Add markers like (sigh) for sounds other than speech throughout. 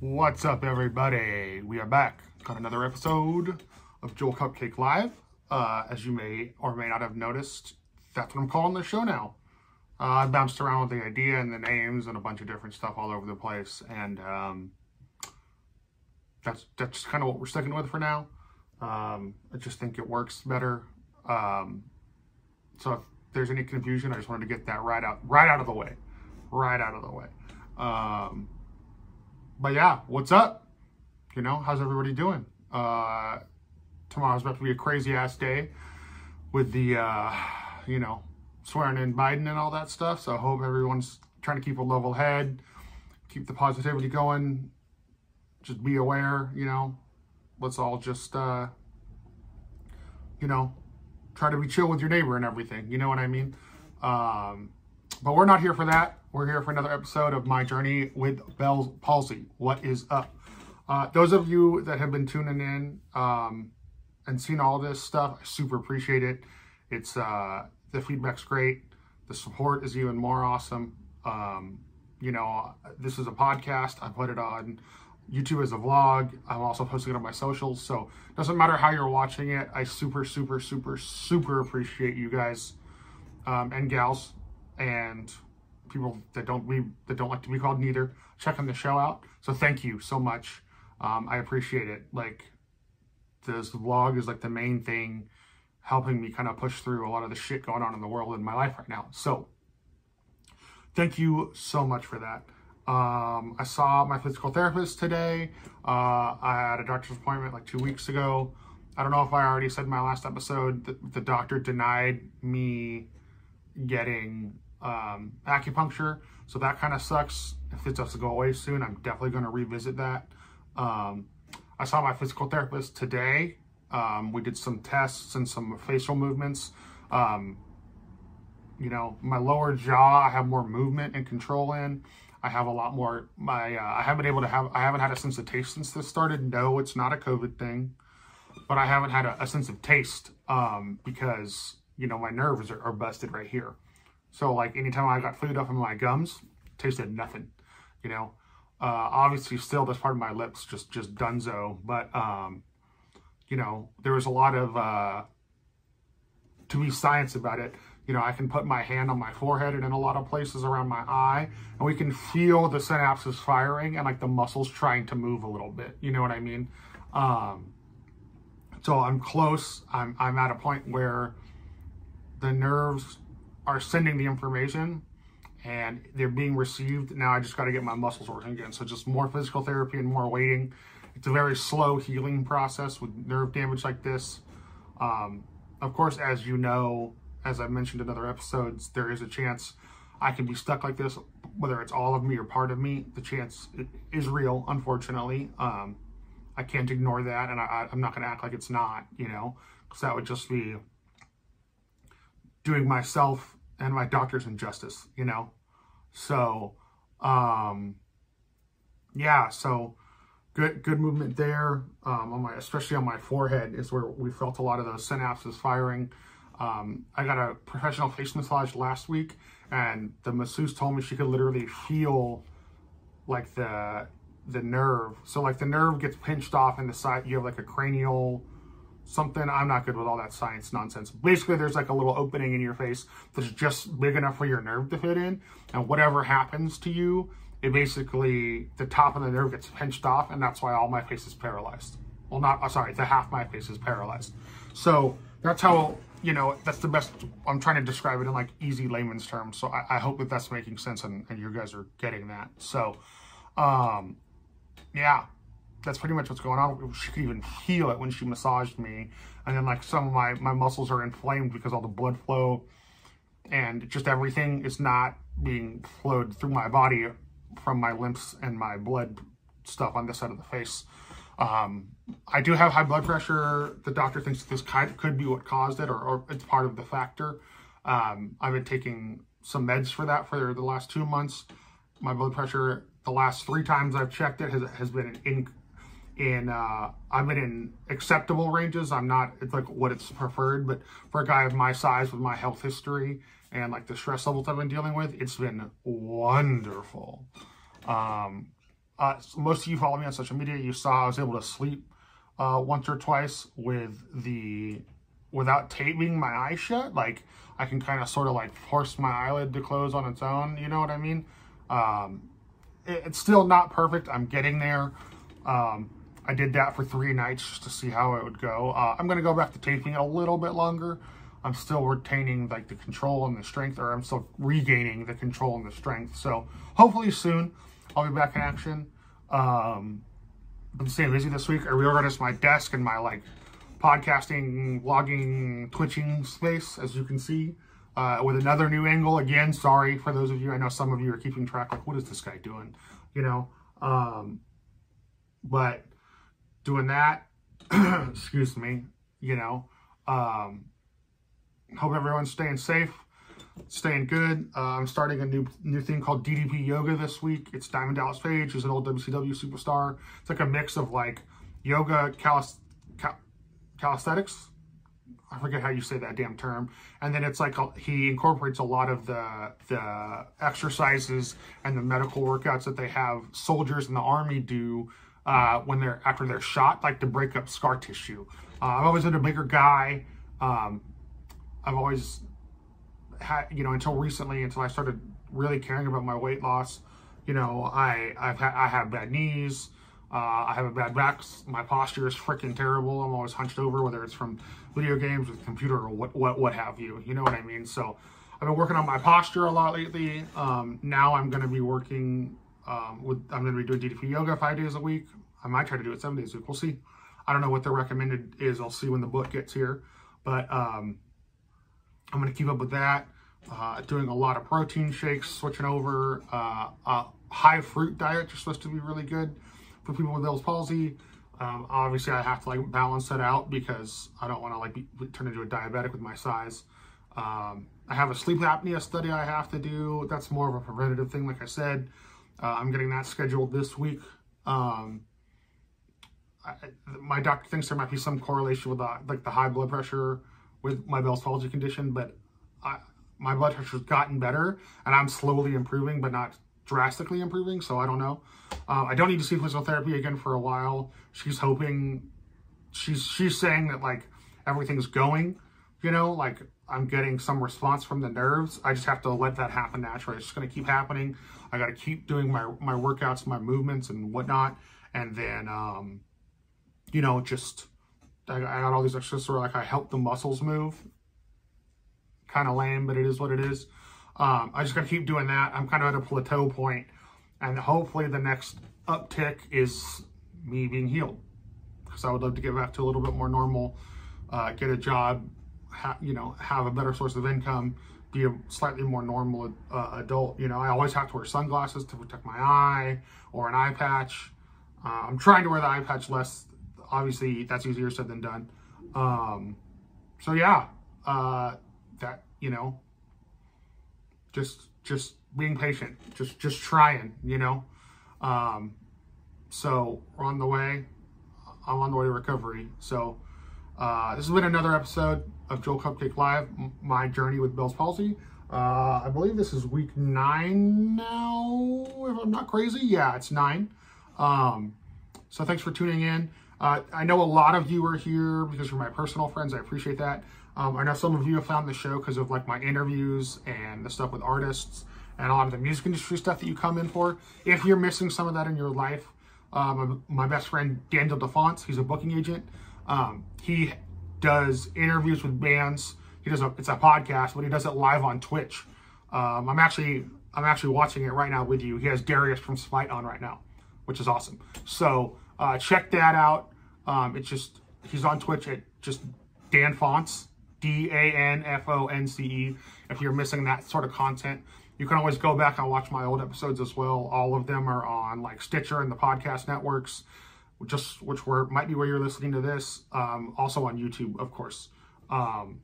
What's up, everybody? We are back. Got another episode of Joel Cupcake Live. Uh, as you may or may not have noticed, that's what I'm calling the show now. Uh, I bounced around with the idea and the names and a bunch of different stuff all over the place, and um, that's that's kind of what we're sticking with for now. Um, I just think it works better. Um, so if there's any confusion, I just wanted to get that right out right out of the way, right out of the way. But yeah, what's up? You know, how's everybody doing? Uh, tomorrow's about to be a crazy ass day with the, uh, you know, swearing in Biden and all that stuff. So I hope everyone's trying to keep a level head, keep the positivity going. Just be aware, you know. Let's all just, uh, you know, try to be chill with your neighbor and everything. You know what I mean? Um, but we're not here for that. We're here for another episode of my journey with Bell's palsy. What is up? Uh, those of you that have been tuning in um, and seen all this stuff, I super appreciate it. It's uh, the feedback's great. The support is even more awesome. Um, you know, this is a podcast. I put it on YouTube as a vlog. I'm also posting it on my socials. So doesn't matter how you're watching it. I super, super, super, super appreciate you guys um, and gals and people that don't we that don't like to be called neither checking the show out. So thank you so much. Um, I appreciate it. Like this vlog is like the main thing helping me kind of push through a lot of the shit going on in the world in my life right now. So thank you so much for that. Um, I saw my physical therapist today. Uh, I had a doctor's appointment like two weeks ago. I don't know if I already said in my last episode that the doctor denied me getting um, acupuncture. So that kind of sucks. If it doesn't go away soon, I'm definitely going to revisit that. Um, I saw my physical therapist today. Um, we did some tests and some facial movements. Um, you know, my lower jaw, I have more movement and control in. I have a lot more. My uh, I haven't able to have. I haven't had a sense of taste since this started. No, it's not a COVID thing, but I haven't had a, a sense of taste um, because you know my nerves are, are busted right here. So like anytime I got food up in my gums, tasted nothing, you know. Uh, obviously still this part of my lips just just dunzo, but um, you know, there was a lot of uh, to be science about it. You know, I can put my hand on my forehead and in a lot of places around my eye, and we can feel the synapses firing and like the muscles trying to move a little bit. You know what I mean? Um, so I'm close. I'm I'm at a point where the nerves are sending the information and they're being received. Now I just got to get my muscles working again. So just more physical therapy and more waiting. It's a very slow healing process with nerve damage like this. Um, of course, as you know, as I mentioned in other episodes, there is a chance I can be stuck like this, whether it's all of me or part of me. The chance is real, unfortunately. Um, I can't ignore that, and I, I'm not going to act like it's not, you know, because that would just be doing myself and my doctors injustice, you know? So, um, yeah, so good, good movement there. Um, on my, especially on my forehead is where we felt a lot of those synapses firing. Um, I got a professional face massage last week and the masseuse told me she could literally feel like the, the nerve. So like the nerve gets pinched off in the side, you have like a cranial, something. I'm not good with all that science nonsense. Basically, there's like a little opening in your face that's just big enough for your nerve to fit in. And whatever happens to you, it basically, the top of the nerve gets pinched off. And that's why all my face is paralyzed. Well, not, uh, sorry, the half my face is paralyzed. So that's how, you know, that's the best, I'm trying to describe it in like easy layman's terms. So I, I hope that that's making sense and, and you guys are getting that. So, um, yeah, that's pretty much what's going on. She could even feel it when she massaged me. And then like some of my, my muscles are inflamed because all the blood flow and just everything is not being flowed through my body from my lymphs and my blood stuff on this side of the face. Um, I do have high blood pressure. The doctor thinks this could be what caused it or, or it's part of the factor. Um, I've been taking some meds for that for the last two months. My blood pressure, the last three times I've checked it, has, has been in, in uh, I'm in acceptable ranges. I'm not it's like what it's preferred, but for a guy of my size with my health history and like the stress levels I've been dealing with, it's been wonderful. Um, uh, most of you follow me on social media. You saw I was able to sleep uh, once or twice with the without taping my eyes shut. Like I can kind of sort of like force my eyelid to close on its own. You know what I mean? Um, it, it's still not perfect. I'm getting there. Um, I did that for three nights just to see how it would go. Uh, I'm going to go back to taping a little bit longer. I'm still retaining like the control and the strength, or I'm still regaining the control and the strength. So hopefully soon I'll be back in action. Um, I'm staying busy this week. I reorganized my desk and my like podcasting, vlogging, twitching space, as you can see, uh, with another new angle. Again, sorry for those of you. I know some of you are keeping track. Like, what is this guy doing? You know, um, but doing that. (clears throat) excuse me. You know, um, hope everyone's staying safe, staying good. Uh, I'm starting a new new thing called DDP Yoga this week. It's Diamond Dallas Page, who's an old WCW superstar. It's like a mix of like yoga, calis, cal, calisthenics. I forget how you say that damn term. And then it's like a, he incorporates a lot of the the exercises and the medical workouts that they have soldiers in the army do uh, when they're after they're shot, like to break up scar tissue. Uh, I've always been a bigger guy. Um, I've always had, you know, until recently, until I started really caring about my weight loss. You know, I I've had I have bad knees. Uh, I have a bad back. My posture is freaking terrible. I'm always hunched over, whether it's from video games with computer or what what what have you. You know what I mean? So I've been working on my posture a lot lately. Um, now I'm going to be working um, with. I'm going to be doing DDP yoga five days a week. I might try to do it seven days a week. We'll see. I don't know what the recommended is. I'll see when the book gets here. But um, I'm going to keep up with that. Uh, doing a lot of protein shakes, switching over. Uh, a high fruit diet is supposed to be really good for people with Bell's palsy. Um, obviously, I have to like balance that out because I don't want to like turn into a diabetic with my size. Um, I have a sleep apnea study I have to do. That's more of a preventative thing, like I said. Uh, I'm getting that scheduled this week. Um, I, my doctor thinks there might be some correlation with the, like the high blood pressure with my Bell's palsy condition, but I, my blood pressure's gotten better and I'm slowly improving, but not drastically improving. So I don't know. Uh, I don't need to see physical therapy again for a while. She's hoping, she's she's saying that like everything's going, you know, like I'm getting some response from the nerves. I just have to let that happen naturally. It's just going to keep happening. I got to keep doing my my workouts, my movements, and whatnot, and then um, you know, just I, I got all these exercises where like I help the muscles move. Kind of lame, but it is what it is. Um, I just got to keep doing that. I'm kind of at a plateau point, and hopefully the next uptick is me being healed. Because I would love to get back to a little bit more normal, uh, get a job, ha- you know, have a better source of income, be a slightly more normal uh, adult. You know, I always have to wear sunglasses to protect my eye or an eye patch. Uh, I'm trying to wear the eye patch less obviously that's easier said than done. Um, so yeah, uh, that you know, just just being patient, just just trying, you know. Um, so we're on the way. I'm on the way to recovery. So uh, this has been another episode of Joel Cupcake Live, my journey with Bell's palsy. Uh, I believe this is week nine now, if I'm not crazy. Yeah, it's nine. Um, so thanks for tuning in. Uh, I know a lot of you are here because you're my personal friends. I appreciate that. Um, I know some of you have found the show because of like my interviews and the stuff with artists and a lot of the music industry stuff that you come in for. If you're missing some of that in your life, um, my best friend Daniel DeFont, he's a booking agent. Um, he does interviews with bands. He does a it's a podcast, but he does it live on Twitch. Um, I'm actually I'm actually watching it right now with you. He has Darius from Spite on right now, which is awesome. So uh, check that out. Um, it's just, he's on Twitch at just Dan Fonce, D A N F O N C E. If you're missing that sort of content, you can always go back and watch my old episodes as well. All of them are on like Stitcher and the podcast networks, just which were might be where you're listening to this. Um, also on YouTube, of course. Um,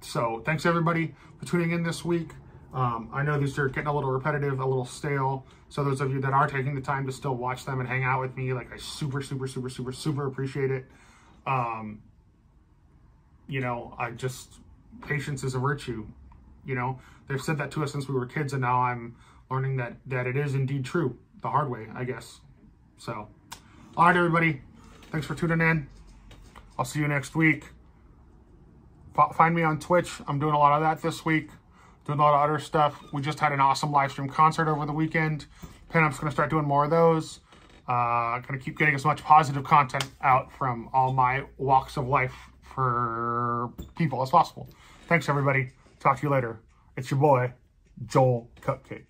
so thanks everybody for tuning in this week. Um, I know these are getting a little repetitive, a little stale. So those of you that are taking the time to still watch them and hang out with me, like I super, super, super, super, super appreciate it. Um, you know, I just patience is a virtue. You know, they've said that to us since we were kids, and now I'm learning that that it is indeed true, the hard way, I guess. So, all right, everybody. Thanks for tuning in. I'll see you next week. F- find me on Twitch. I'm doing a lot of that this week. Doing a lot of other stuff. We just had an awesome live stream concert over the weekend. Pinup's going to start doing more of those. Uh, going to keep getting as much positive content out from all my walks of life for people as possible. Thanks, everybody. Talk to you later. It's your boy, Joel Cupcake.